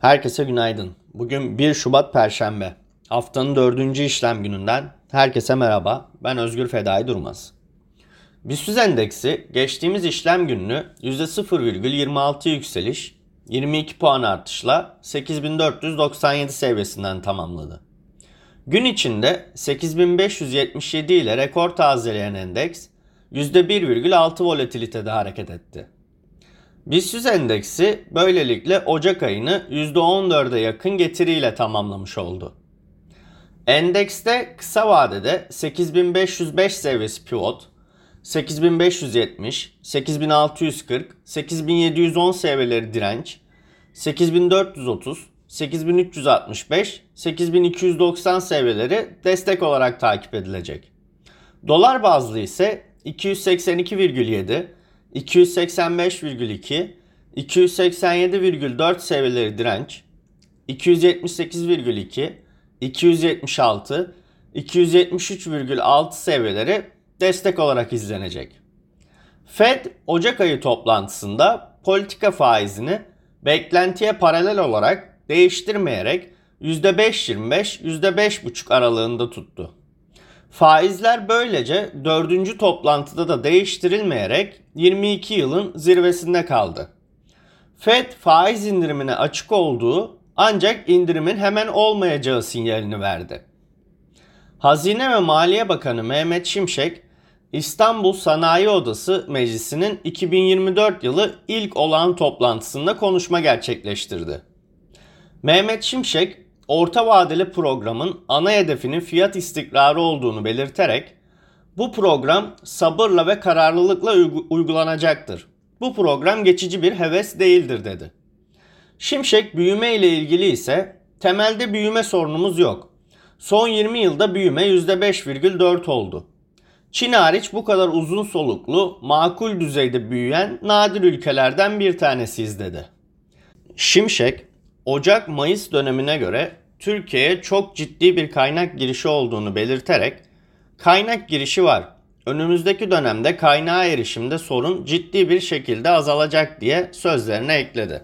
Herkese günaydın. Bugün 1 Şubat Perşembe. Haftanın dördüncü işlem gününden herkese merhaba. Ben Özgür Fedai Durmaz. BIST endeksi geçtiğimiz işlem gününü %0,26 yükseliş, 22 puan artışla 8497 seviyesinden tamamladı. Gün içinde 8577 ile rekor tazeleyen endeks %1,6 volatilitede hareket etti. BIST endeksi böylelikle Ocak ayını %14'e yakın getiriyle tamamlamış oldu. Endekste kısa vadede 8505 seviyesi pivot, 8570, 8640, 8710 seviyeleri direnç, 8430, 8365, 8290 seviyeleri destek olarak takip edilecek. Dolar bazlı ise 282,7, 285,2, 287,4 seviyeleri direnç, 278,2, 276, 273,6 seviyeleri destek olarak izlenecek. Fed Ocak ayı toplantısında politika faizini beklentiye paralel olarak değiştirmeyerek %5.25 %5.5 aralığında tuttu. Faizler böylece dördüncü toplantıda da değiştirilmeyerek 22 yılın zirvesinde kaldı. Fed faiz indirimine açık olduğu ancak indirimin hemen olmayacağı sinyalini verdi. Hazine ve Maliye Bakanı Mehmet Şimşek, İstanbul Sanayi Odası Meclisi'nin 2024 yılı ilk olan toplantısında konuşma gerçekleştirdi. Mehmet Şimşek, orta vadeli programın ana hedefinin fiyat istikrarı olduğunu belirterek bu program sabırla ve kararlılıkla uygulanacaktır. Bu program geçici bir heves değildir dedi. Şimşek büyüme ile ilgili ise temelde büyüme sorunumuz yok. Son 20 yılda büyüme %5,4 oldu. Çin hariç bu kadar uzun soluklu, makul düzeyde büyüyen nadir ülkelerden bir tanesiyiz dedi. Şimşek, Ocak-Mayıs dönemine göre Türkiye'ye çok ciddi bir kaynak girişi olduğunu belirterek kaynak girişi var. Önümüzdeki dönemde kaynağa erişimde sorun ciddi bir şekilde azalacak diye sözlerine ekledi.